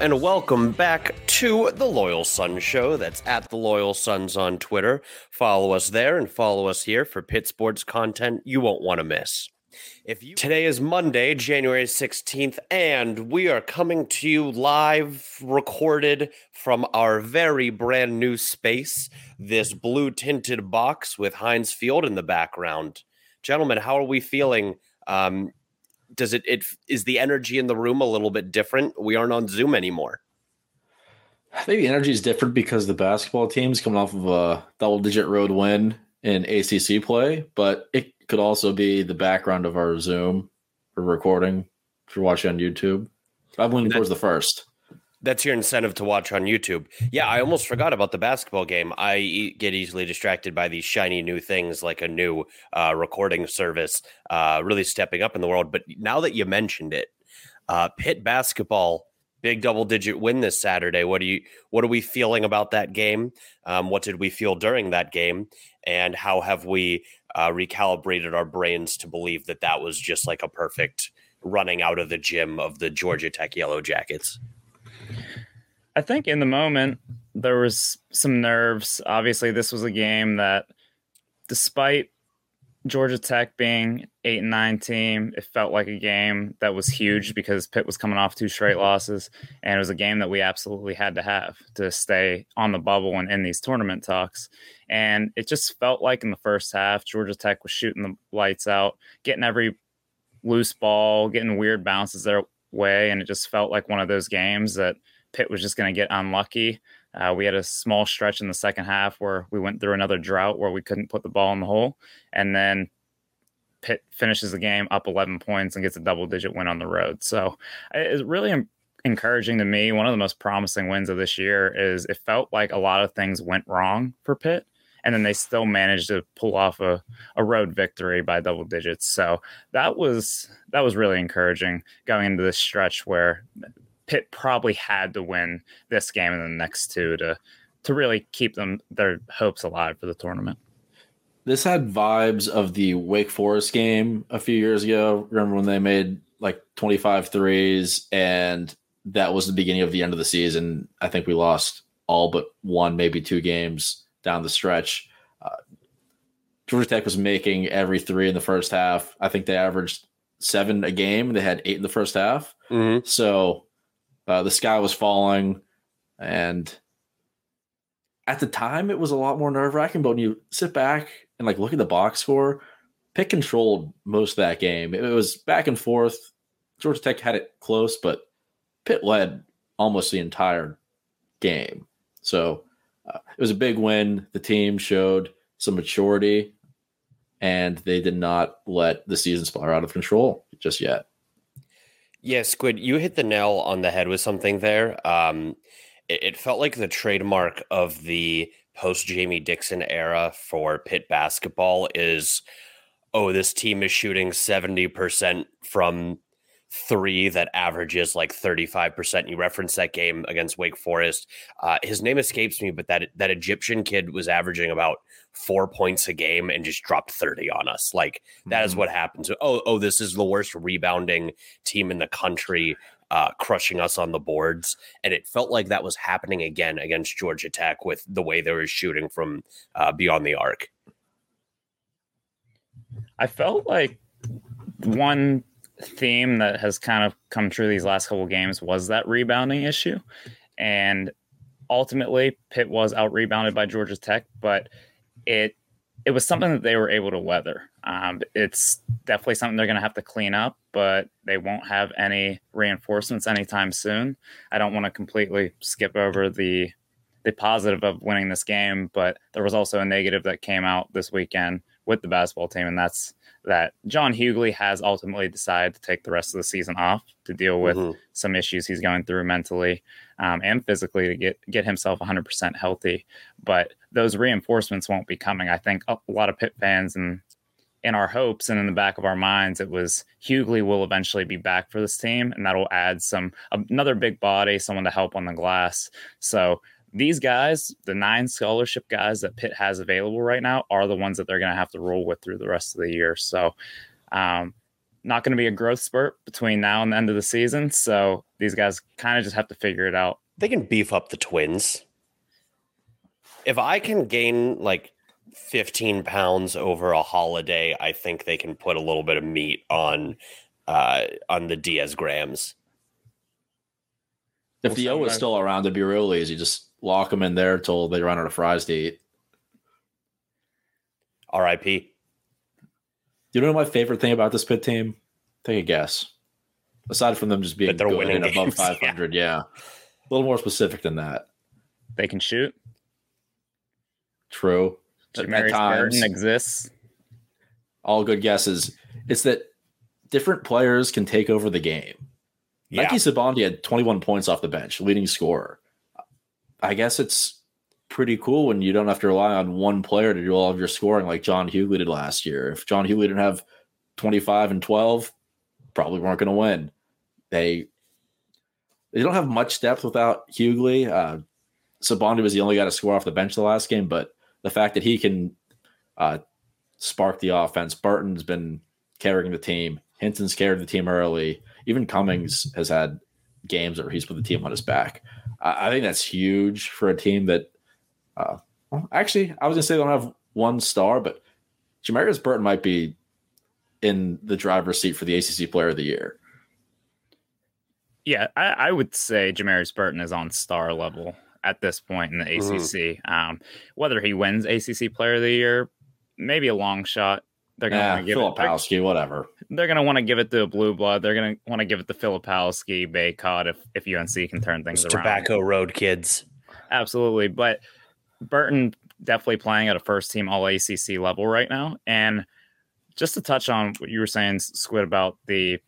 And welcome back to the Loyal Sons Show. That's at the Loyal Sons on Twitter. Follow us there and follow us here for Pitt Sports content you won't want to miss. If you today is Monday, January 16th, and we are coming to you live recorded from our very brand new space, this blue tinted box with Heinz Field in the background. Gentlemen, how are we feeling? Um, does it it is the energy in the room a little bit different? We aren't on Zoom anymore. I think the energy is different because the basketball team's coming off of a double digit road win in ACC play, but it could also be the background of our Zoom for recording if you're watching on YouTube. I'm leaning towards the first. That's your incentive to watch on YouTube. Yeah, I almost forgot about the basketball game. I get easily distracted by these shiny new things like a new uh, recording service uh, really stepping up in the world. But now that you mentioned it, uh, Pitt basketball big double digit win this Saturday. What do you what are we feeling about that game? Um, what did we feel during that game? And how have we uh, recalibrated our brains to believe that that was just like a perfect running out of the gym of the Georgia Tech Yellow Jackets? I think in the moment there was some nerves. Obviously, this was a game that, despite Georgia Tech being eight and nine team, it felt like a game that was huge because Pitt was coming off two straight losses, and it was a game that we absolutely had to have to stay on the bubble and in these tournament talks. And it just felt like in the first half, Georgia Tech was shooting the lights out, getting every loose ball, getting weird bounces their way, and it just felt like one of those games that Pitt was just going to get unlucky. Uh, we had a small stretch in the second half where we went through another drought where we couldn't put the ball in the hole. And then Pitt finishes the game up 11 points and gets a double digit win on the road. So it's really encouraging to me. One of the most promising wins of this year is it felt like a lot of things went wrong for Pitt. And then they still managed to pull off a, a road victory by double digits. So that was that was really encouraging going into this stretch where Pitt probably had to win this game and the next two to to really keep them their hopes alive for the tournament. This had vibes of the Wake Forest game a few years ago. Remember when they made like 25 threes and that was the beginning of the end of the season. I think we lost all but one, maybe two games down the stretch. Uh, Georgia Tech was making every three in the first half. I think they averaged seven a game. They had eight in the first half. Mm-hmm. So uh, the sky was falling, and at the time it was a lot more nerve wracking. But when you sit back and like look at the box score, Pitt controlled most of that game. It was back and forth. Georgia Tech had it close, but Pitt led almost the entire game. So uh, it was a big win. The team showed some maturity, and they did not let the season spiral out of control just yet. Yeah, Squid, you hit the nail on the head with something there. Um, it, it felt like the trademark of the post Jamie Dixon era for Pitt basketball is oh, this team is shooting 70% from three that averages like 35%. You referenced that game against Wake Forest. Uh, his name escapes me, but that that Egyptian kid was averaging about four points a game and just dropped 30 on us. Like that mm-hmm. is what happens. Oh, oh, this is the worst rebounding team in the country. Uh, crushing us on the boards, and it felt like that was happening again against Georgia Tech with the way they were shooting from uh, beyond the arc. I felt like one theme that has kind of come true these last couple games was that rebounding issue. And ultimately, Pitt was out rebounded by Georgia Tech, but it it was something that they were able to weather. Um, it's definitely something they're going to have to clean up, but they won't have any reinforcements anytime soon. I don't want to completely skip over the the positive of winning this game, but there was also a negative that came out this weekend with the basketball team, and that's that John Hugley has ultimately decided to take the rest of the season off to deal with mm-hmm. some issues he's going through mentally um, and physically to get get himself 100% healthy. But those reinforcements won't be coming. I think a lot of Pitt fans and in our hopes and in the back of our minds, it was Hugley will eventually be back for this team, and that'll add some another big body, someone to help on the glass. So these guys, the nine scholarship guys that Pitt has available right now, are the ones that they're going to have to roll with through the rest of the year. So, um, not going to be a growth spurt between now and the end of the season. So these guys kind of just have to figure it out. They can beef up the twins. If I can gain like 15 pounds over a holiday, I think they can put a little bit of meat on uh on the Diaz Grahams. If the O is still around, it'd be real easy. Just lock them in there till they run out of fries to eat. RIP. You know my favorite thing about this Pitt team? Take a guess. Aside from them just being they're winning above games, yeah. 500, yeah. A little more specific than that. They can shoot. True. Jamarius Burton exists. all good guesses. It's that different players can take over the game. Yeah. Nike Sibande had 21 points off the bench, leading scorer. I guess it's pretty cool when you don't have to rely on one player to do all of your scoring like John Hugley did last year. If John Hugley didn't have 25 and 12, probably weren't going to win. They they don't have much depth without Hugley. Uh, Sibande was the only guy to score off the bench the last game, but the fact that he can uh, spark the offense, Burton's been carrying the team. Hinson's carried the team early. Even Cummings has had games where he's put the team on his back. I, I think that's huge for a team that. Uh, well, actually, I was gonna say they don't have one star, but Jamarius Burton might be in the driver's seat for the ACC Player of the Year. Yeah, I, I would say Jamarius Burton is on star level at this point in the. ACC. Um, whether he wins ACC Player of the Year, maybe a long shot. They're going to Yeah, give it. Filipowski, whatever. They're going to want to give it to a blue blood. They're going to want to give it to Filipowski, Bacot if if UNC can turn things Those around. Tobacco Road kids. Absolutely. But Burton definitely playing at a first team all ACC level right now. And just to touch on what you were saying, Squid, about the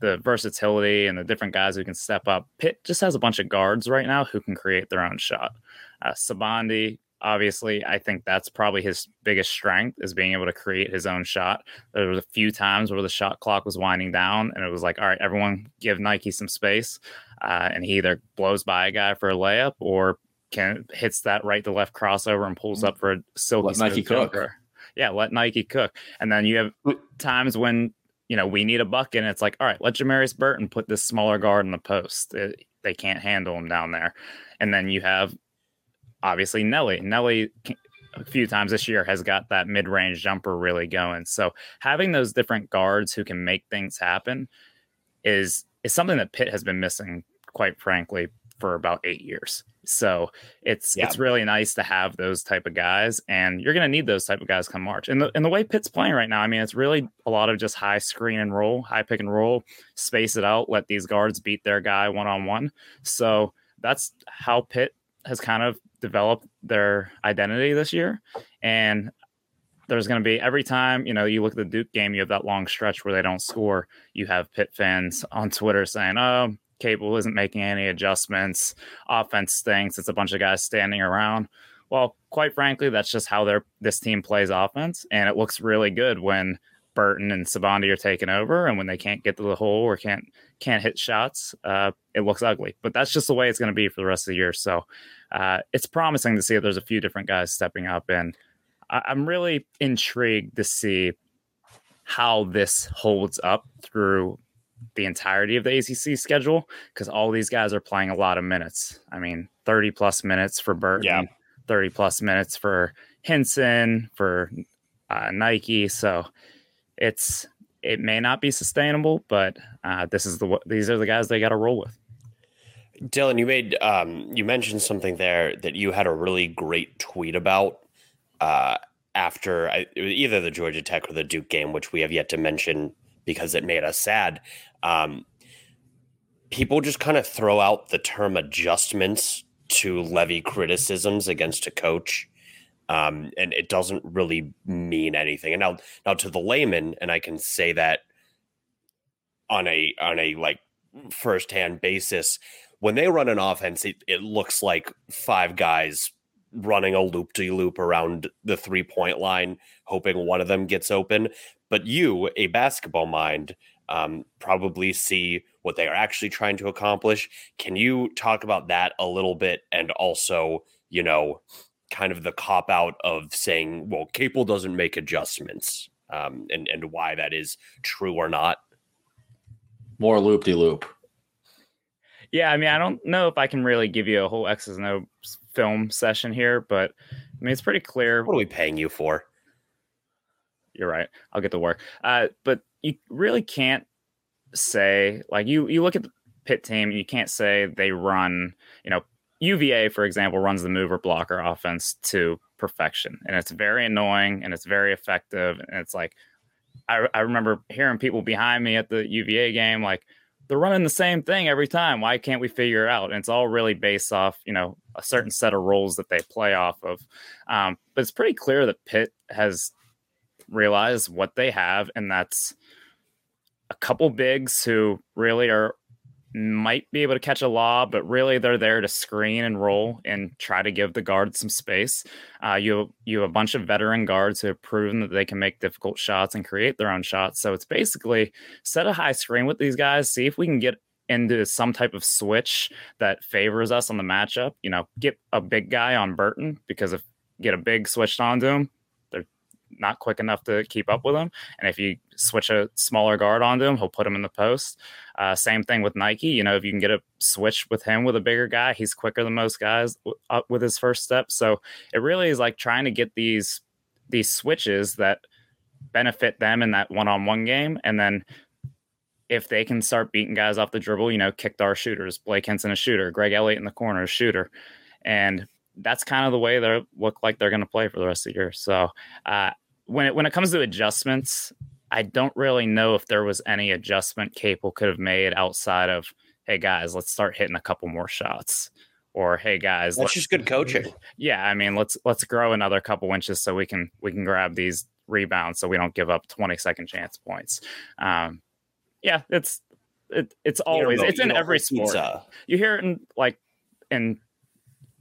the versatility and the different guys who can step up. Pitt just has a bunch of guards right now who can create their own shot. Uh, Sibande, obviously, I think that's probably his biggest strength is being able to create his own shot. There was a few times where the shot clock was winding down, and it was like, all right, everyone give Nike some space, uh, and he either blows by a guy for a layup or can hits that right to left crossover and pulls up for a silky Let Nike cook. jumper. Yeah, let Nike cook. And then you have times when you know we need a bucket, and it's like, all right, let Jamarius Burton put this smaller guard in the post. It- they can't handle him down there. And then you have obviously Nelly. Nelly a few times this year has got that mid-range jumper really going. So having those different guards who can make things happen is is something that Pitt has been missing, quite frankly, for about eight years. So it's Yeah. it's really nice to have those type of guys, and you're going to need those type of guys come March. And the and the way Pitt's playing right now, I mean, it's really a lot of just high screen and roll, high pick and roll, space it out, let these guards beat their guy one on one. So that's how Pitt has kind of developed their identity this year, and there's going to be every time you know you look at the Duke game, you have that long stretch where they don't score. You have Pitt fans on Twitter saying, "Oh, Capel isn't making any adjustments. Offense stinks. It's a bunch of guys standing around." Well, quite frankly, that's just how their this team plays offense, and it looks really good when Burton and Sibande are taking over, and when they can't get to the hole or can't can't hit shots, uh, it looks ugly. But that's just the way it's going to be for the rest of the year. So uh, it's promising to see that there's a few different guys stepping up, and I- I'm really intrigued to see how this holds up through the entirety of the ACC schedule because all these guys are playing a lot of minutes. I mean, 30 plus minutes for Burton, Yeah. 30 plus minutes for Hinson, for uh, Nike. So it's it may not be sustainable, but uh, this is the these are the guys they got to roll with. Dylan, you made um, you mentioned something there that you had a really great tweet about uh, after I, either the Georgia Tech or the Duke game, which we have yet to mention because it made us sad. Um, people just kind of throw out the term adjustments to levy criticisms against a coach. Um, and it doesn't really mean anything. And now, now to the layman, and I can say that on a on a like firsthand basis, when they run an offense, it, it looks like five guys running a loop de loop around the three point line, hoping one of them gets open. But you, a basketball mind, um, probably see what they are actually trying to accomplish. Can you talk about that a little bit? And also, you know, kind of the cop out of saying, well, Capel doesn't make adjustments. um, and and why that is true or not. More loop de loop. Yeah, I mean, I don't know if I can really give you a whole X's and O film session here, but I mean, it's pretty clear. What are we paying you for? You're right. I'll get to work. Uh, but you really can't say like you you look at the Pitt team, you can't say they run. You know, UVA for example runs the mover blocker offense to perfection, and it's very annoying and it's very effective, and it's like I, I remember hearing people behind me at the UVA game like they're running the same thing every time. Why can't we figure it out? And it's all really based off, you know, a certain set of roles that they play off of. Um, but it's pretty clear that Pitt has realized what they have, and that's a couple bigs who really are might be able to catch a lob, but really they're there to screen and roll and try to give the guards some space. Uh, you you have a bunch of veteran guards who have proven that they can make difficult shots and create their own shots. So it's basically set a high screen with these guys, see if we can get into some type of switch that favors us on the matchup. You know, get a big guy on Burton because if get a big switched onto him, not quick enough to keep up with him. And if you switch a smaller guard onto him, he'll put him in the post. Uh, same thing with Nike. You know, if you can get a switch with him with a bigger guy, he's quicker than most guys up with his first step. So it really is like trying to get these these switches that benefit them in that one-on-one game, and then if they can start beating guys off the dribble, you know, kicked our shooters, Blake Hinson a shooter, Greg Elliott in the corner a shooter, and that's kind of the way they look like they're going to play for the rest of the year. So uh, when it when it comes to adjustments, I don't really know if there was any adjustment Capel could have made outside of, hey guys, let's start hitting a couple more shots. Or hey guys, that's just good coaching. Yeah, I mean let's let's grow another couple inches so we can we can grab these rebounds so we don't give up 20 second chance points. Um, yeah, it's it, it's always it's in every sport. Pizza. You hear it in like in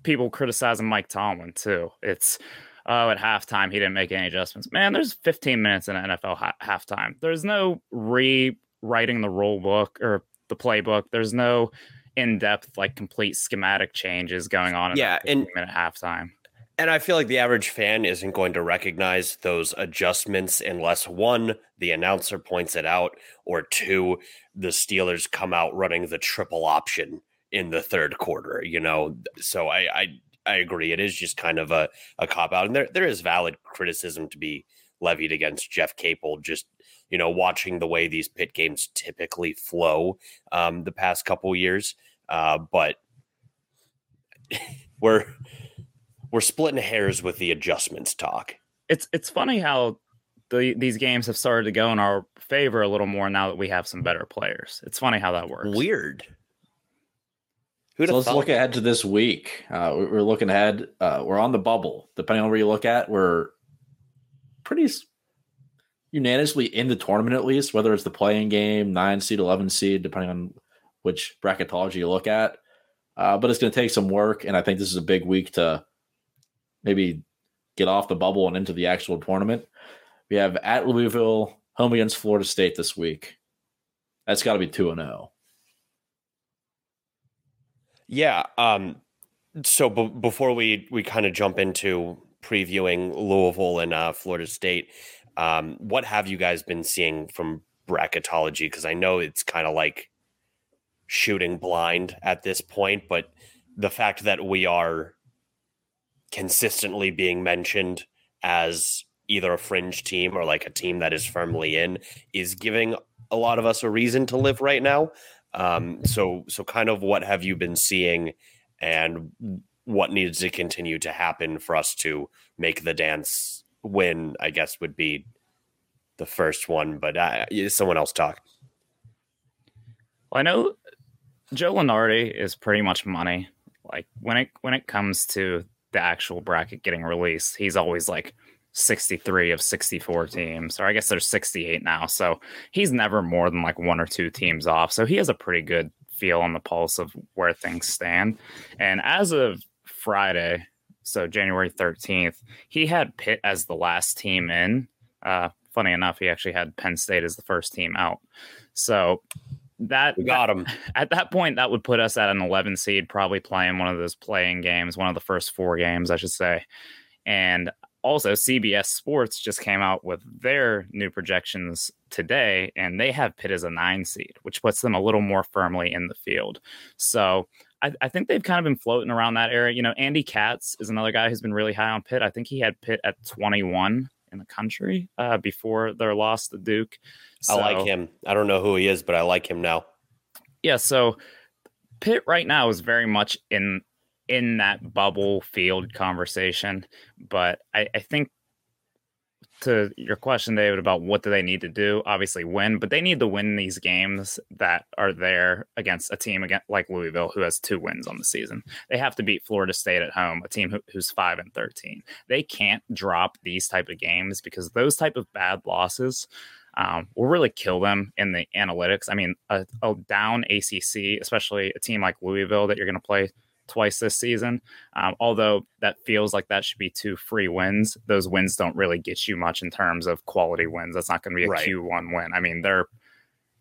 people criticizing Mike Tomlin too. It's oh, at halftime he didn't make any adjustments. Man, there's 15 minutes in an NFL ha- halftime. There's no rewriting the rule book or the playbook. There's no in-depth, like complete schematic changes going on. yeah, in minute halftime. And I feel like the average fan isn't going to recognize those adjustments unless one, the announcer points it out, or two, the Steelers come out running the triple option in the third quarter. You know, so I, I I agree. It is just kind of a, a cop out, and there there is valid criticism to be levied against Jeff Capel. Just you know, watching the way these Pitt games typically flow um, the past couple years, uh, but we're we're splitting hairs with the adjustments talk. It's it's funny how the, these games have started to go in our favor a little more now that we have some better players. It's funny how that works. Weird. Who'd so let's thought? look ahead to this week. Uh, we're looking ahead. Uh, we're on the bubble. Depending on where you look at, we're pretty unanimously in the tournament at least. Whether it's the playing game, nine seed, eleven seed, depending on which bracketology you look at. Uh, but it's going to take some work, and I think this is a big week to maybe get off the bubble and into the actual tournament. We have at Louisville, home against Florida State this week. That's got to be two and zero. Yeah. Um, so b- before we we kind of jump into previewing Louisville and uh, Florida State, um, what have you guys been seeing from bracketology? Because I know it's kind of like shooting blind at this point, but the fact that we are consistently being mentioned as either a fringe team or like a team that is firmly in is giving a lot of us a reason to live right now. Um, so, so kind of what have you been seeing, and what needs to continue to happen for us to make the dance win? I guess would be the first one, but uh, someone else talk. Well, I know Joe Lunardi is pretty much money. Like when it when it comes to the actual bracket getting released, he's always like 63 of 64 teams, or I guess there's 68 now. So he's never more than like one or two teams off. So he has a pretty good feel on the pulse of where things stand. And as of Friday, so January 13th, he had Pitt as the last team in. Uh, funny enough, he actually had Penn State as the first team out. So that we got him at that point. That would put us at an 11 seed, probably playing one of those playing games, one of the first four games, I should say. And also, CBS Sports just came out with their new projections today, and they have Pitt as a nine seed, which puts them a little more firmly in the field. So I, I, think they've kind of been floating around that area. You know, Andy Katz is another guy who's been really high on Pitt. I think he had Pitt at 21 in the country uh, before their loss to Duke. So, I like him. I don't know who he is, but I like him now. Yeah. So Pitt right now is very much in in that bubble field conversation. But I, I think to your question, David, about what do they need to do? Obviously, win, but they need to win these games that are there against a team against, like Louisville, who has two wins on the season. They have to beat Florida State at home, a team who, who's five and thirteen. They can't drop these type of games because those type of bad losses um, will really kill them in the analytics. I mean, a, a down ACC, especially a team like Louisville that you're going to play twice this season. Um, although that feels like that should be two free wins, those wins don't really get you much in terms of quality wins. That's not going to be a right. Q1 win. I mean, they're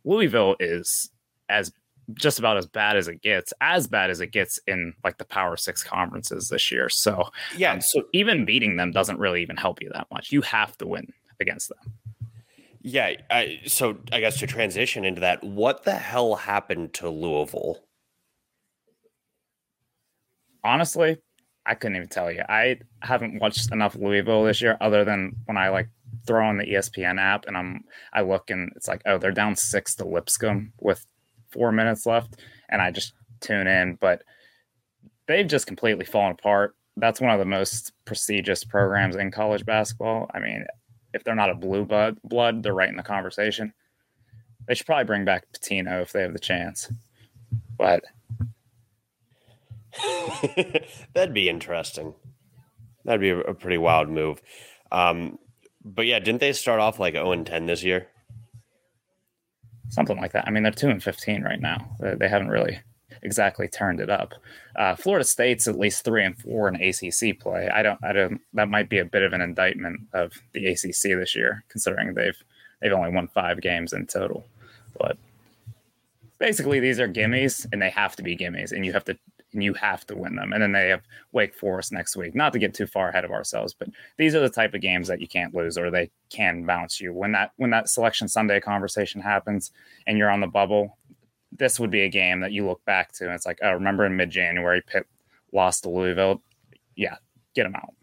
Louisville is as just about as bad as it gets, as bad as it gets in like the Power Six conferences this year. So yeah, um, so even beating them doesn't really even help you that much. You have to win against them. Yeah, I, so I guess to transition into that, what the hell happened to Louisville? Honestly, I couldn't even tell you. I haven't watched enough Louisville this year, other than when I like throw on the ESPN app and I'm I look and it's like, oh, they're down six to Lipscomb with four minutes left, and I just tune in. But they've just completely fallen apart. That's one of the most prestigious programs in college basketball. I mean, if they're not a blue blood, blood, they're right in the conversation. They should probably bring back Pitino if they have the chance. But That'd be interesting. That'd be a, pretty wild move. Um, but yeah, didn't they start off like 0 and 10 this year? Something like that. I mean, they're 2 and 15 right now. They, haven't really exactly turned it up. Uh, Florida State's at least 3 and 4 in ACC play. I don't I don't that might be a bit of an indictment of the ACC this year considering they've they've only won 5 games in total. But basically these are gimmies and they have to be gimmies and you have to and you have to win them. And then they have Wake Forest next week. Not to get too far ahead of ourselves, but these are the type of games that you can't lose or they can bounce you. When that when that selection Sunday conversation happens and you're on the bubble, this would be a game that you look back to and it's like, oh, remember in mid January Pitt lost to Louisville? Yeah, get them out.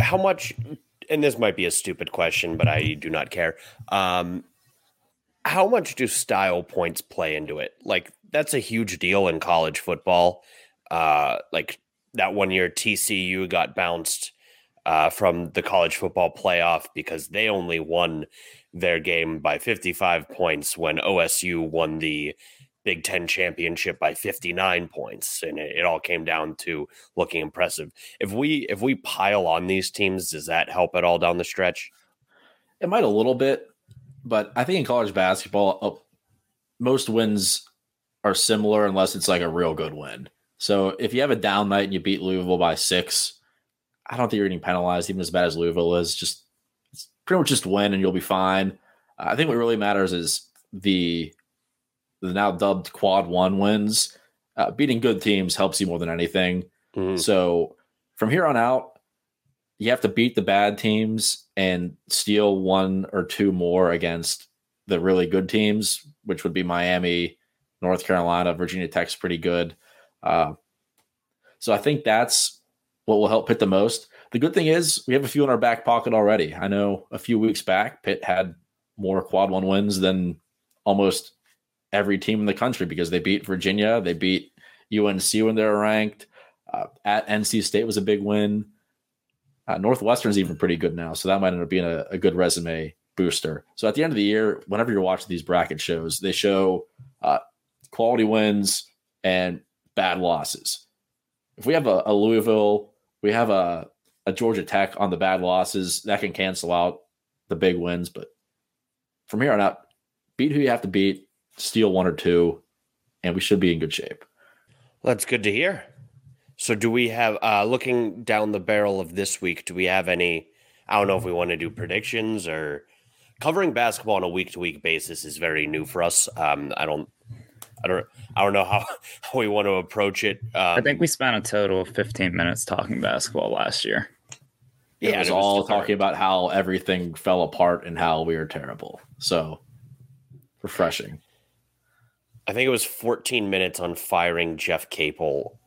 How much and this might be a stupid question, but I do not care. Um, how much do style points play into it? Like that's a huge deal in college football. Uh, like that one year, TCU got bounced uh, from the college football playoff because they only won their game by 55 points when OSU won the Big Ten championship by 59 points, and it, it, all came down to looking impressive. If we if we pile on these teams, does that help at all down the stretch? It might a little bit, but I think in college basketball, uh, most wins are similar unless it's like a real good win. So if you have a down night and you beat Louisville by six, I don't think you're getting penalized, even as bad as Louisville is. Just it's pretty much just win and you'll be fine. I think what really matters is the the now dubbed quad one wins. Uh, beating good teams helps you more than anything. Mm-hmm. So from here on out, you have to beat the bad teams and steal one or two more against the really good teams, which would be Miami, North Carolina, Virginia Tech's pretty good. Uh, so I think that's what will help Pitt the most. The good thing is we have a few in our back pocket already. I know a few weeks back, Pitt had more quad one wins than almost every team in the country because they beat Virginia, they beat UNC when they were ranked. Uh, at NC State was a big win. Uh, Northwestern's even pretty good now, so that might end up being a, a good resume booster. So at the end of the year, whenever you're watching these bracket shows, they show uh, quality wins and bad losses. If we have a, a Louisville, we have a, a Georgia Tech on the bad losses, that can cancel out the big wins. But from here on out, beat who you have to beat, steal one or two, and we should be in good shape. Well, that's good to hear. So, do we have, uh, looking down the barrel of this week, do we have any? I don't know if we want to do predictions or covering basketball on a week to week basis is very new for us. Um, I don't I don't I don't know how, how we want to approach it. Um, I think we spent a total of 15 minutes talking basketball last year. Yeah, It was, and all deferred. talking about how everything fell apart and how we were terrible. So refreshing. I think it was 14 minutes on firing Jeff Capel.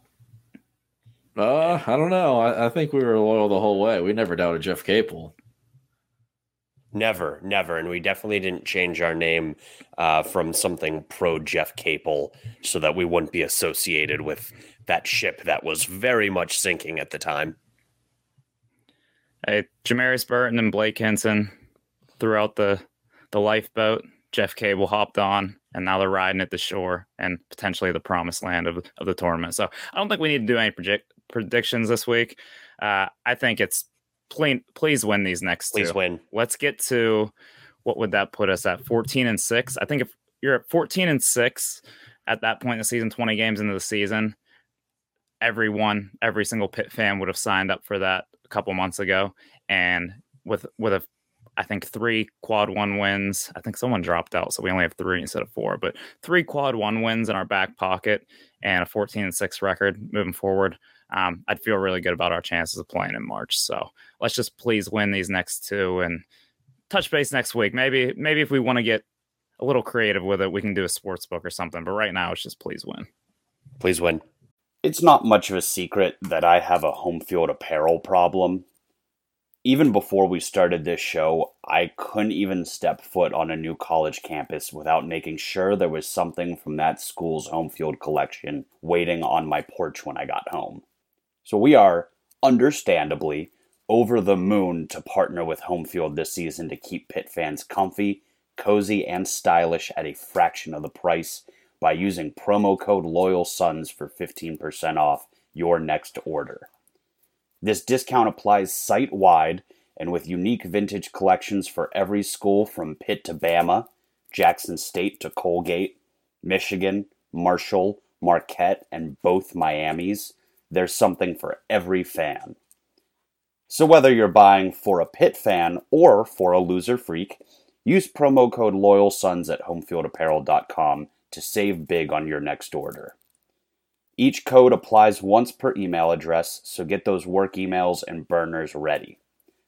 Uh, I don't know. I, I think we were loyal the whole way. We never doubted Jeff Capel. Never, never. And we definitely didn't change our name uh, from something pro Jeff Capel so that we wouldn't be associated with that ship that was very much sinking at the time. Hey, Jamarius Burton and Blake Hinson throughout the the lifeboat. Jeff Capel hopped on, and now they're riding at the shore and potentially the promised land of, of the tournament. So I don't think we need to do any project, predictions this week. Uh, I think it's please, please win these next Please two. win. Let's get to what would that put us at? 14 and 6. I think if you're at 14 and 6 at that point in the season, 20 games into the season, everyone, every single Pitt fan would have signed up for that a couple months ago. And with with a I think three quad one wins. I think someone dropped out, so we only have three instead of four. But three quad one wins in our back pocket and a 14 and six record moving forward. Um, I'd feel really good about our chances of playing in March. So let's just please win these next two and touch base next week. Maybe maybe if we want to get a little creative with it, we can do a sports book or something. But right now, it's just please win. Please win. It's not much of a secret that I have a home field apparel problem. Even before we started this show, I couldn't even step foot on a new college campus without making sure there was something from that school's home field collection waiting on my porch when I got home. So we are, understandably, over the moon to partner with Home Field this season to keep Pitt fans comfy, cozy, and stylish at a fraction of the price by using promo code Loyal Sons for 15% off your next order. This discount applies site wide and with unique vintage collections for every school from Pitt to Bama, Jackson State to Colgate, Michigan, Marshall, Marquette, and both Miamis. There's something for every fan. So whether you're buying for a Pitt fan or for a loser freak, use promo code Loyal Sons at homefieldapparel.com to save big on your next order. Each code applies once per email address, so get those work emails and burners ready.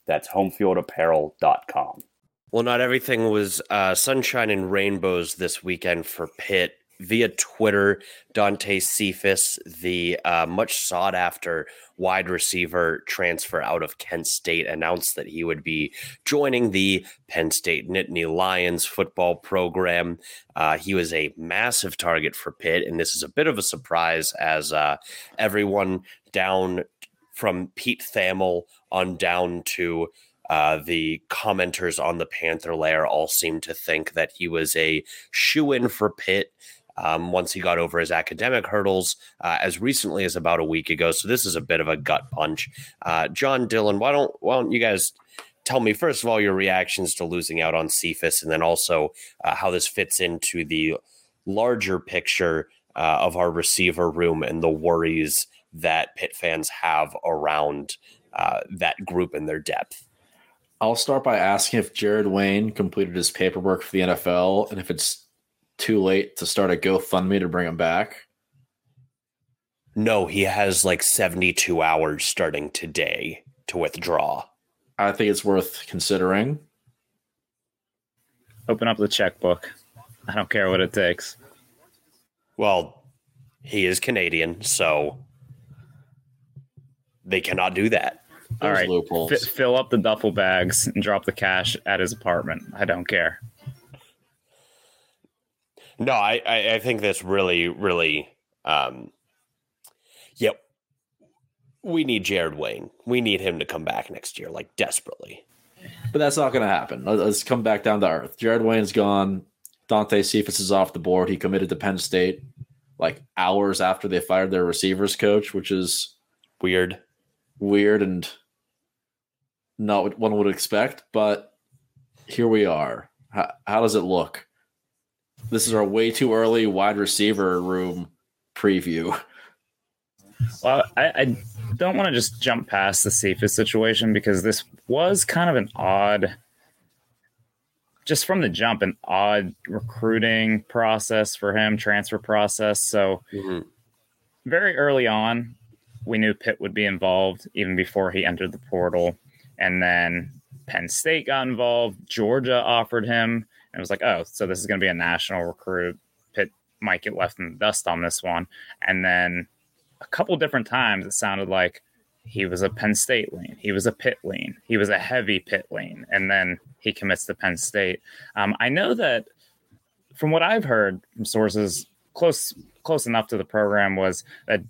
That's homefieldapparel.com. Well, not everything was uh, sunshine and rainbows this weekend for Pitt. Via Twitter, Dante Cephas, the uh, much sought after wide receiver transfer out of Kent State, announced that he would be joining the Penn State Nittany Lions football program. Uh, he was a massive target for Pitt, and this is a bit of a surprise as uh, everyone down from Pete Thamel on down to uh, the commenters on the Panther Lair all seem to think that he was a shoe in for Pitt um, once he got over his academic hurdles uh, as recently as about a week ago. So this is a bit of a gut punch. Uh, John Dillon, why don't why don't you guys tell me first of all your reactions to losing out on Cephas, and then also uh, how this fits into the larger picture uh, of our receiver room and the worries that Pitt fans have around uh, that group and their depth. I'll start by asking if Jared Wayne completed his paperwork for the NFL and if it's too late to start a GoFundMe to bring him back. No, he has like 72 hours starting today to withdraw. I think it's worth considering. Open up the checkbook. I don't care what it takes. Well, he is Canadian, so they cannot do that. All There's right, loopholes. F- fill up the duffel bags and drop the cash at his apartment. I don't care. No, I, I, I think that's really, really, um, yep. We need Jared Wayne. We need him to come back next year, like desperately. But that's not going to happen. Let- Let's come back down to earth. Jared Wayne's gone. Dante Cephas is off the board. He committed to Penn State like hours after they fired their receivers coach, which is Weird. weird and not what one would expect. But here we are. How, how does it look? This is our way too early wide receiver room preview. Well, I, I don't want to just jump past the Cephas situation because this was kind of an odd, just from the jump, an odd recruiting process for him, transfer process. So Mhm. very early on, we knew Pitt would be involved even before he entered the portal. And then Penn State got involved. Georgia offered him, and it was like, oh, so this is going to be a national recruit. Pitt might get left in the dust on this one. And then a couple different times, it sounded like he was a Penn State lean, he was a Pitt lean, he was a heavy Pitt lean, and then he commits to Penn State. Um, I know that from what I've heard from sources close close enough to the program was that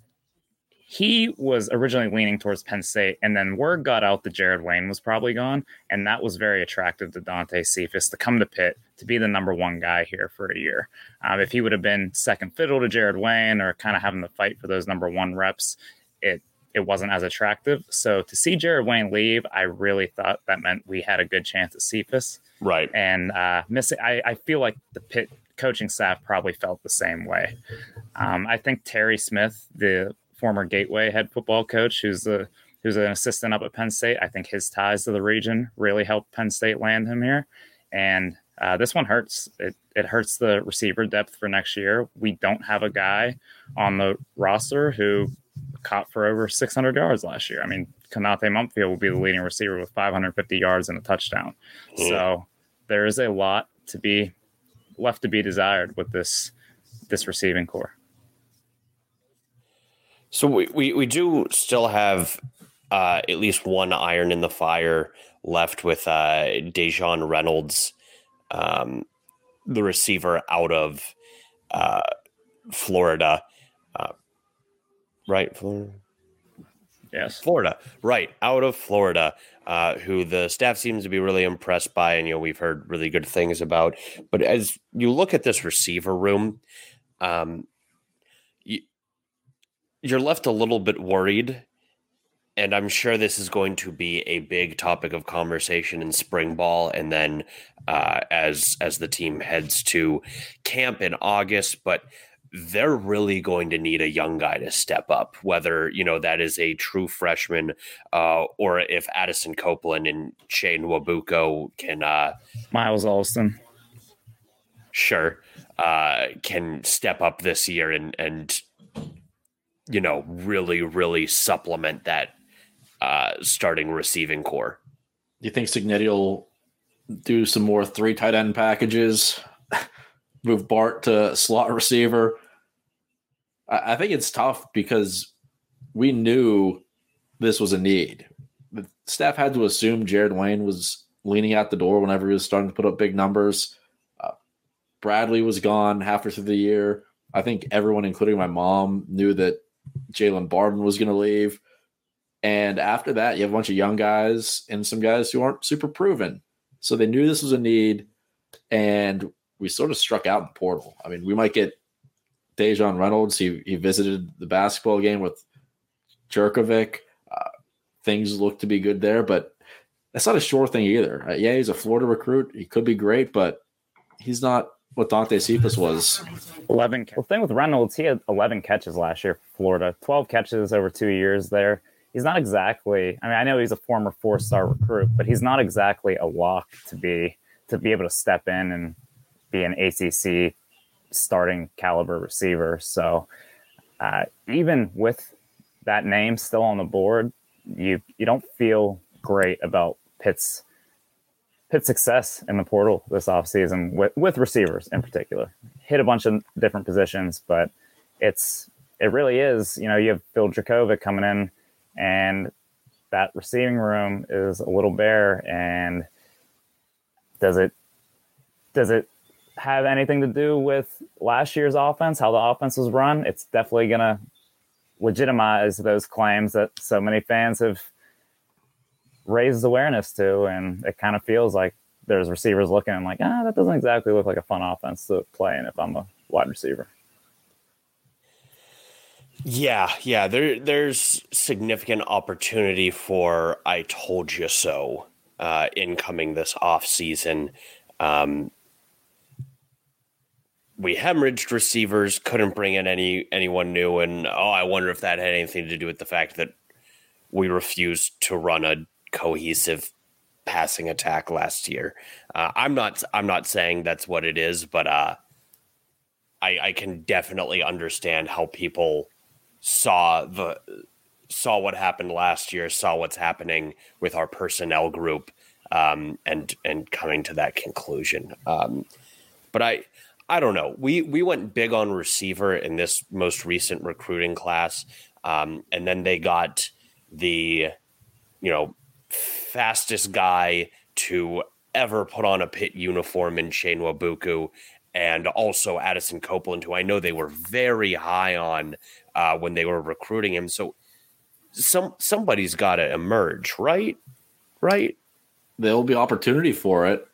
he was originally leaning towards Penn State, and then word got out that Jared Wayne was probably gone, and that was very attractive to Dante Cephas to come to Pitt to be the number one guy here for a year. Um, if he would have been second fiddle to Jared Wayne or kind of having to fight for those number one reps, it it wasn't as attractive. So to see Jared Wayne leave, I really thought that meant we had a good chance at Cephas. Right. And uh, missing, I, I feel like the Pitt coaching staff probably felt the same way. Um, I think Terry Smith, the former Gateway head football coach, who's a who's an assistant up at Penn State. I think his ties to the region really helped Penn State land him here, and uh, this one hurts. It it hurts the receiver depth for next year. We don't have a guy on the roster who caught for over 600 yards last year. I mean, Konata Mumpfield will be the leading receiver with 550 yards and a touchdown. Mm. So there is a lot to be left to be desired with this this receiving corps. So we, we, we do still have uh, at least one iron in the fire left with uh, Daejon Reynolds, um, the receiver out of uh, Florida. Uh, right? Florida? Yes. Florida. Right. Out of Florida, uh, who the staff seems to be really impressed by. And, you know, we've heard really good things about. But as you look at this receiver room, um, you're left a little bit worried and I'm sure this is going to be a big topic of conversation in spring ball, and then uh, as as the team heads to camp in August. But they're really going to need a young guy to step up, whether you know that is a true freshman uh, or if Addison Copeland and Shane Wabuko can uh, Myles Alston, sure, uh, can step up this year and and you know, really, really supplement that uh, starting receiving corps. Do you think Cignetti will do some more three tight end packages? Move Bart to slot receiver. I, I think it's tough because we knew this was a need. The staff had to assume Jared Wayne was leaning out the door whenever he was starting to put up big numbers. Uh, Bradley was gone halfway through the year. I think everyone, including my mom, knew that Jalen Barden was going to leave. And after that, you have a bunch of young guys and some guys who aren't super proven. So they knew this was a need, and we sort of struck out in the portal. I mean, we might get Daejon Reynolds. He, he visited the basketball game with Jurkovec. Uh, things look to be good there, but that's not a sure thing either. Uh, yeah, he's a Florida recruit. He could be great, but he's not what Dante Cephas was. 11. Well, thing with Reynolds, he had 11 catches last year for Florida, 12 catches over two years there. He's not exactly, I mean, I know he's a former four star recruit, but he's not exactly a lock to be, to be able to step in and be an ACC starting caliber receiver. So uh, even with that name still on the board, you, you don't feel great about Pitt's Pitt success in the portal this offseason with, with receivers in particular. Hit a bunch of different positions, but it's it really is, you know, you have Phil Jurkovec coming in and that receiving room is a little bare and does it does it have anything to do with last year's offense, how the offense was run? It's definitely gonna legitimize those claims that so many fans have raises awareness to, and it kind of feels like there's receivers looking and like, ah, that doesn't exactly look like a fun offense to play in if I'm a wide receiver. Yeah, yeah. There, there's significant opportunity for "I told you so" uh, incoming this off season. Um, we hemorrhaged receivers, couldn't bring in any anyone new, and oh, I wonder if that had anything to do with the fact that we refused to run a cohesive passing attack last year. Uh, I'm not I'm not saying that's what it is, but uh, I, I can definitely understand how people saw the saw what happened last year, saw what's happening with our personnel group, um, and and coming to that conclusion. Um, but I I don't know. We we went big on receiver in this most recent recruiting class, um, and then they got the you know fastest guy to ever put on a Pitt uniform in Shane Nwabuku and also Addison Copeland, who I know they were very high on uh, when they were recruiting him. So some somebody's got to emerge, right? Right? There will be opportunity for it.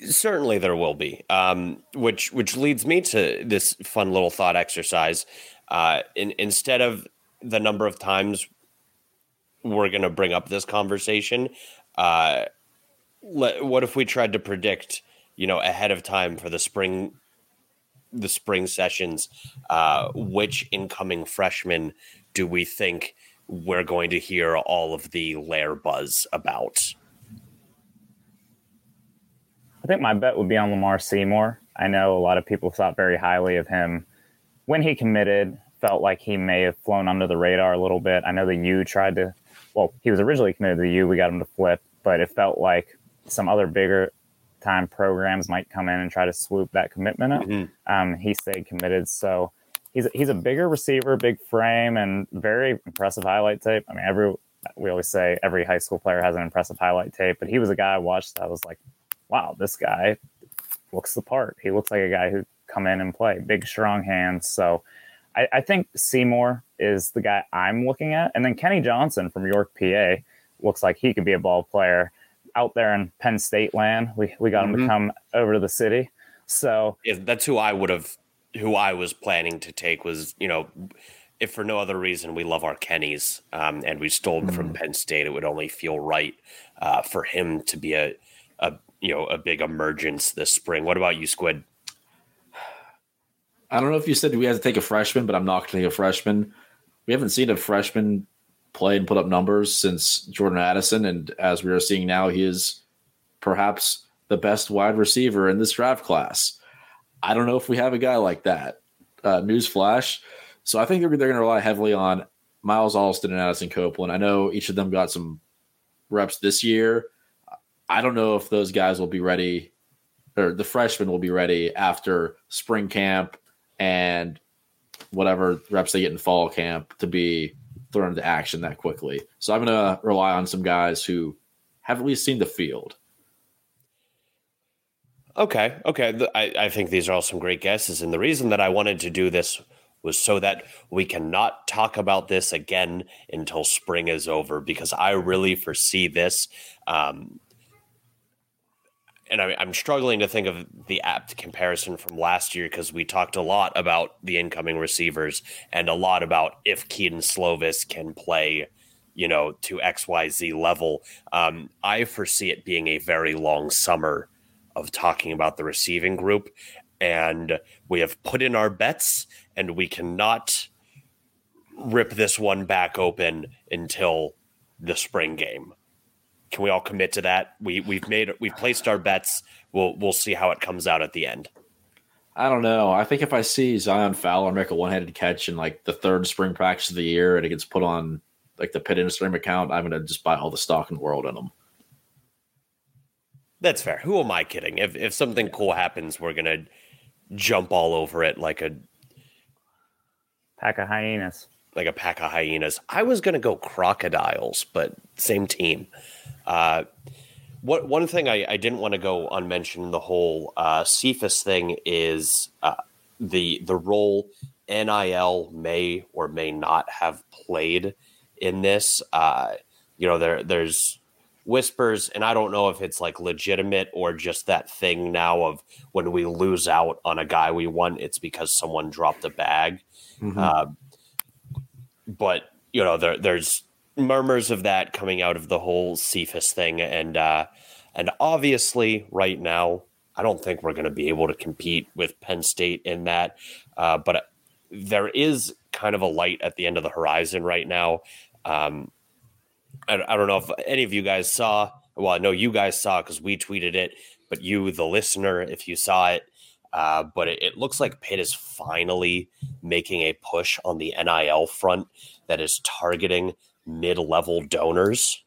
Certainly, there will be. Um, which which leads me to this fun little thought exercise. Uh, in, instead of the number of times we're going to bring up this conversation, uh, let, what if we tried to predict, you know, ahead of time for the spring, the spring sessions, uh, which incoming freshmen do we think we're going to hear all of the lair buzz about? I think my bet would be on Lamar Seymour. I know a lot of people thought very highly of him when he committed. Felt like he may have flown under the radar a little bit. I know the U tried to. Well, he was originally committed to the U. We got him to flip, but it felt like some other bigger time programs might come in and try to swoop that commitment up. Mm-hmm. Um, he stayed committed. So he's he's a bigger receiver, big frame, and very impressive highlight tape. I mean, every we always say every high school player has an impressive highlight tape, but he was a guy I watched. I was like, wow, this guy looks the part. He looks like a guy who come in and play. Big, strong hands. So I, I think Seymour is the guy I'm looking at, and then Kenny Johnson from York, PA, looks like he could be a ball player out there in Penn State land. We we got mm-hmm. him to mm-hmm. come over to the city. So yeah, that's who I would have, who I was planning to take was you know, if for no other reason we love our Kennys um, and we stole him mm-hmm. from Penn State, it would only feel right uh, for him to be a a you know a big emergence this spring. What about you, Squid? I don't know if you said we had to take a freshman, but I'm not going to take a freshman. We haven't seen a freshman play and put up numbers since Jordan Addison. And as we are seeing now, he is perhaps the best wide receiver in this draft class. I don't know if we have a guy like that. Uh, news flash. So I think they're, they're going to rely heavily on Myles Alston and Addison Copeland. I know each of them got some reps this year. I don't know if those guys will be ready or the freshmen will be ready after spring camp and whatever reps they get in fall camp to be thrown into action that quickly. So I'm going to rely on some guys who have at least seen the field. Okay, okay. I, I think these are all some great guesses. And the reason that I wanted to do this was so that we cannot talk about this again until spring is over, because I really foresee this um, and I, am struggling to think of the apt comparison from last year because we talked a lot about the incoming receivers and a lot about if Kedon Slovis can play, you know, to XYZ level. Um, I foresee it being a very long summer of talking about the receiving group. And we have put in our bets, and we cannot rip this one back open until the spring game. Can we all commit to that? We we've made we've placed our bets. We'll we'll see how it comes out at the end. I don't know. I think if I see Zion Fowler make a one-handed catch in like the third spring practice of the year and it gets put on like the Pitt Instagram account, I'm gonna just buy all the stock in the world in them. That's fair. Who am I kidding? If if something cool happens, we're gonna jump all over it like a pack of hyenas. Like a pack of hyenas. I was gonna go crocodiles, but same team. Uh, what one thing I, I didn't want to go unmentioned the whole uh, Cephas thing is uh, the the role NIL may or may not have played in this. Uh, you know, there there's whispers, and I don't know if it's like legitimate or just that thing now of when we lose out on a guy we want, it's because someone dropped a bag. Mm-hmm. Uh, but you know, there there's murmurs of that coming out of the whole Cephas thing, and uh, and obviously, right now, I don't think we're going to be able to compete with Penn State in that. Uh, but there is kind of a light at the end of the horizon right now. Um, I, I don't know if any of you guys saw. Well, I know you guys saw because we tweeted it, but you, the listener, if you saw it, Uh, but it, it, looks like Pitt is finally making a push on the NIL front that is targeting mid level donors.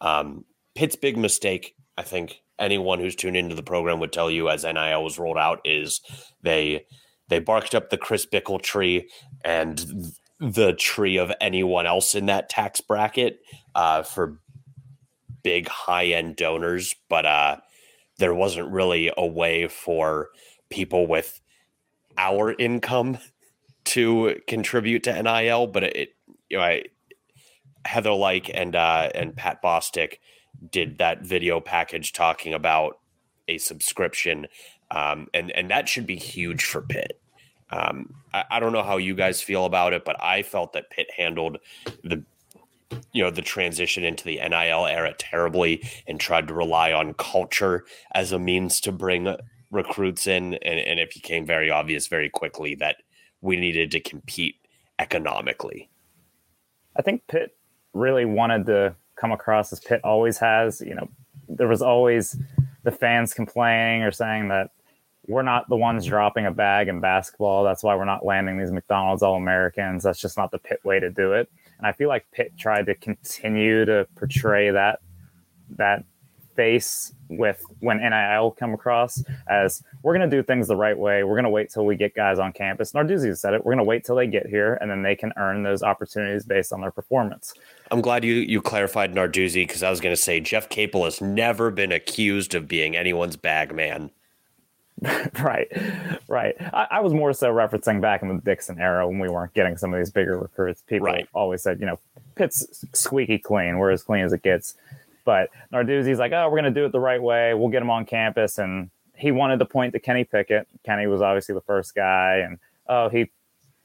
Um, Pitt's big mistake, I think anyone who's tuned into the program would tell you as NIL was rolled out, is they they barked up the Chris Bickle tree and the tree of anyone else in that tax bracket uh, for big high end donors, but uh, there wasn't really a way for people with our income to contribute to NIL. But it, you know, I, Heather Lyke and uh, and Pat Bostick did that video package talking about a subscription, um, and and that should be huge for Pitt. Um, I, I, don't know how you guys feel about it, but I felt that Pitt handled the you know the transition into the NIL era terribly and tried to rely on culture as a means to bring recruits in, and, and it became very obvious very quickly that we needed to compete economically. I think Pitt really wanted to come across as Pitt always has. You know, there was always the fans complaining or saying that we're not the ones dropping a bag in basketball. That's why we're not landing these McDonald's All Americans. That's just not the Pitt way to do it. And I feel like Pitt tried to continue to portray that that face with when NIL come across as we're going to do things the right way. We're going to wait till we get guys on campus. Narduzzi said it. We're going to wait till they get here, and then they can earn those opportunities based on their performance. I'm glad you you clarified Narduzzi because I was going to say Jeff Capel has never been accused of being anyone's bag man. right, right. I, I, was more so referencing back in the Dixon era when we weren't getting some of these bigger recruits. People right. always said, you know, Pitt's squeaky clean. We're as clean as it gets. But Narduzzi's like, oh, we're going to do it the right way. We'll get him on campus. And he wanted to point to Kenny Pickett. Kenny was obviously the first guy. And, oh, he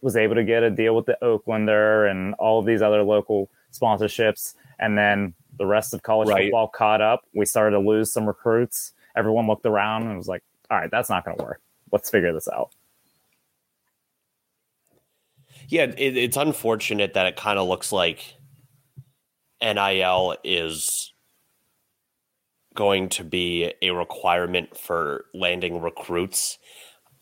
was able to get a deal with the Oaklander and all of these other local sponsorships. And then the rest of college right. football caught up. We started to lose some recruits. Everyone looked around and was like, all right, that's not going to work. Let's figure this out. Yeah, it, it's unfortunate that it kind of looks like NIL is going to be a requirement for landing recruits.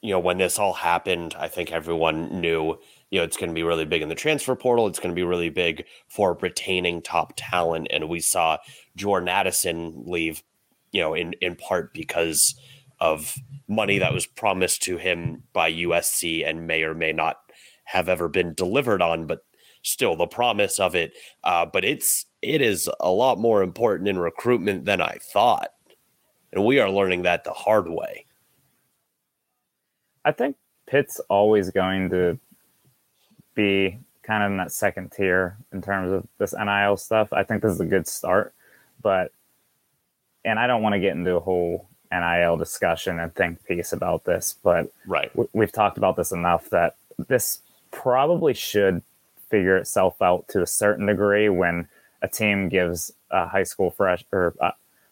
You know, when this all happened, I think everyone knew, you know, it's going to be really big in the transfer portal. It's going to be really big for retaining top talent. And we saw Jordan Addison leave, you know, in, in part because of money that was promised to him by USC and may or may not have ever been delivered on, but still the promise of it. Uh, but it's it is a lot more important in recruitment than I thought, and we are learning that the hard way. I think Pitt's always going to be kind of in that second tier in terms of this NIL stuff. I think this is a good start, but and I don't want to get into a whole NIL discussion and think piece about this, but right, we've talked about this enough that this probably should figure itself out to a certain degree when a team gives a high school fresh or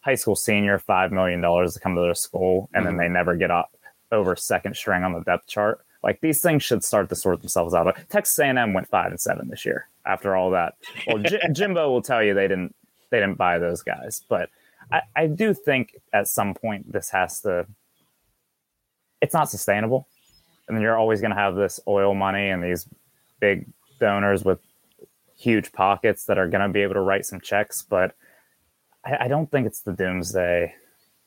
high school senior five million dollars to come to their school, and mm-hmm. then they never get up over second string on the depth chart. Like these things should start to sort themselves out. Texas A&M went five and seven this year. After all that, well, J- Jimbo will tell you they didn't they didn't buy those guys, but I, I do think at some point this has to. It's not sustainable, and you're always going to have this oil money and these big donors with huge pockets that are going to be able to write some checks. But I, I don't think it's the doomsday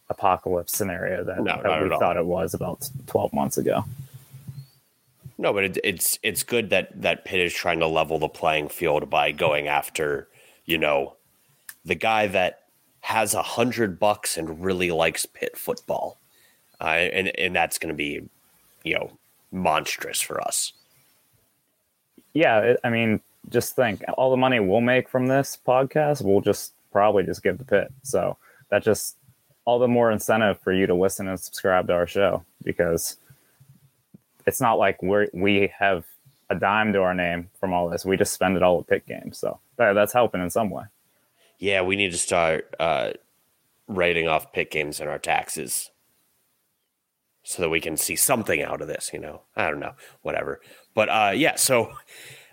apocalypse scenario that, no, that we thought it was about 12 months ago. No, but it, it's it's good that that Pitt is trying to level the playing field by going after, you know, the guy that has a hundred bucks and really likes Pitt football, uh, and and that's going to be, you know, monstrous for us. Yeah, I mean, just think all the money we'll make from this podcast, we'll just probably just give to Pitt. So that just all the more incentive for you to listen and subscribe to our show because it's not like we we have a dime to our name from all this. We just spend it all at Pitt games. So that, that's helping in some way yeah, we need to start uh, writing off Pitt games in our taxes so that we can see something out of this, you know. I don't know, whatever. But uh, yeah, so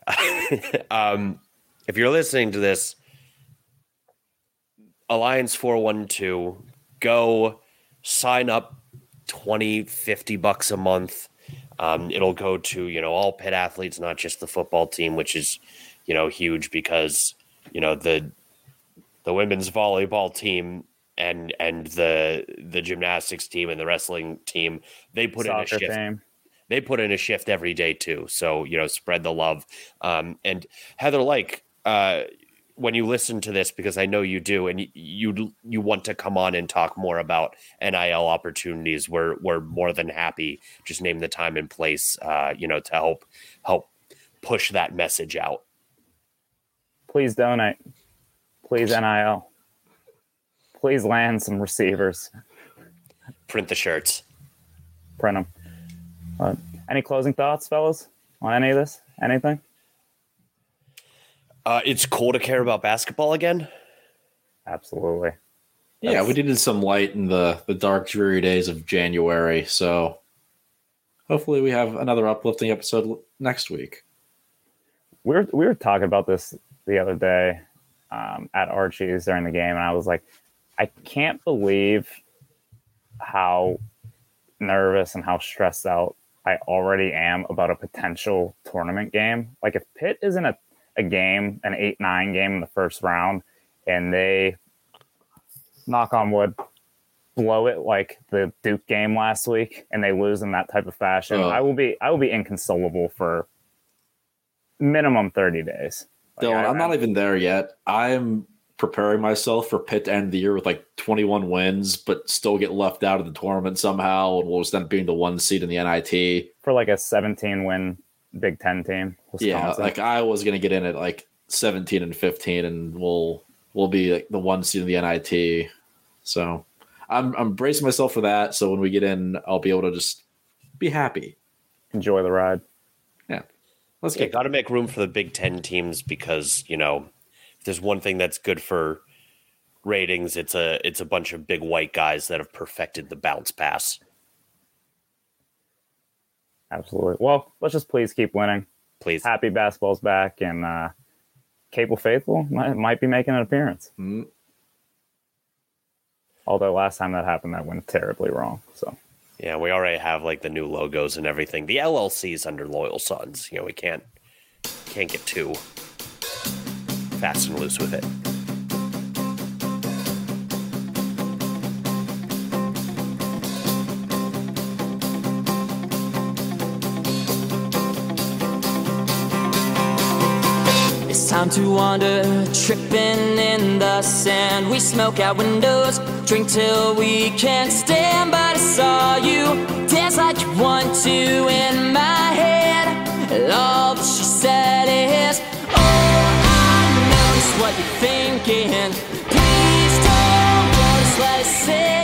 um, if you're listening to this, Alliance 412, go sign up 20, 50 bucks a month. Um, it'll go to, you know, all Pitt athletes, not just the football team, which is, you know, huge because, you know, the the women's volleyball team and and the the gymnastics team and the wrestling team, they put Soccer in a shift. Fame. They put in a shift every day too. So, you know, spread the love. Um, and Heather, Lyke, uh, when you listen to this because I know you do, and you you want to come on and talk more about NIL opportunities, we're we're more than happy. Just name the time and place, uh, you know, to help help push that message out. Please donate. Please NIL. Please land some receivers. Print the shirts. Print them. Uh, any closing thoughts, fellas, on any of this? Anything? Uh, it's cool to care about basketball again. Absolutely. That's... Yeah, we needed some light in the the dark, dreary days of January. So hopefully, we have another uplifting episode next week. We were we were talking about this the other day um, at Archie's during the game, and I was like, I can't believe how nervous and how stressed out I already am about a potential tournament game. Like if Pitt isn't a a game, an eight nine game in the first round, and they knock on wood blow it like the Duke game last week, and they lose in that type of fashion, oh. I will be I will be inconsolable for minimum thirty days. Like, Dylan, I'm not even there yet. I'm preparing myself for Pitt to end the year with like 21 wins, but still get left out of the tournament somehow, and will just end up being the one seed in the NIT for like a 17 win Big Ten team. Wisconsin. Yeah, like I was gonna get in at like 17 and 15, and we'll we'll be like the one seed in the NIT. So I'm I'm bracing myself for that. So when we get in, I'll be able to just be happy, enjoy the ride. Yeah, let's get. Got to make room for the Big Ten teams because you know if there's one thing that's good for ratings. It's a it's a bunch of big white guys that have perfected the bounce pass. Absolutely. Well, let's just please keep winning. Please. Happy basketball's back, and uh, Capel Faithful might, might be making an appearance. Mm. Although last time that happened, that went terribly wrong. So. Yeah, we already have like the new logos and everything. The LLC's under Loyal Sons. You know, we can't can't get too fast and loose with it. It's time to wander, tripping in the sand. We smoke out windows, drink till we can't stand. But I saw you dance like you want to in my head. all thinking. Please don't go, just let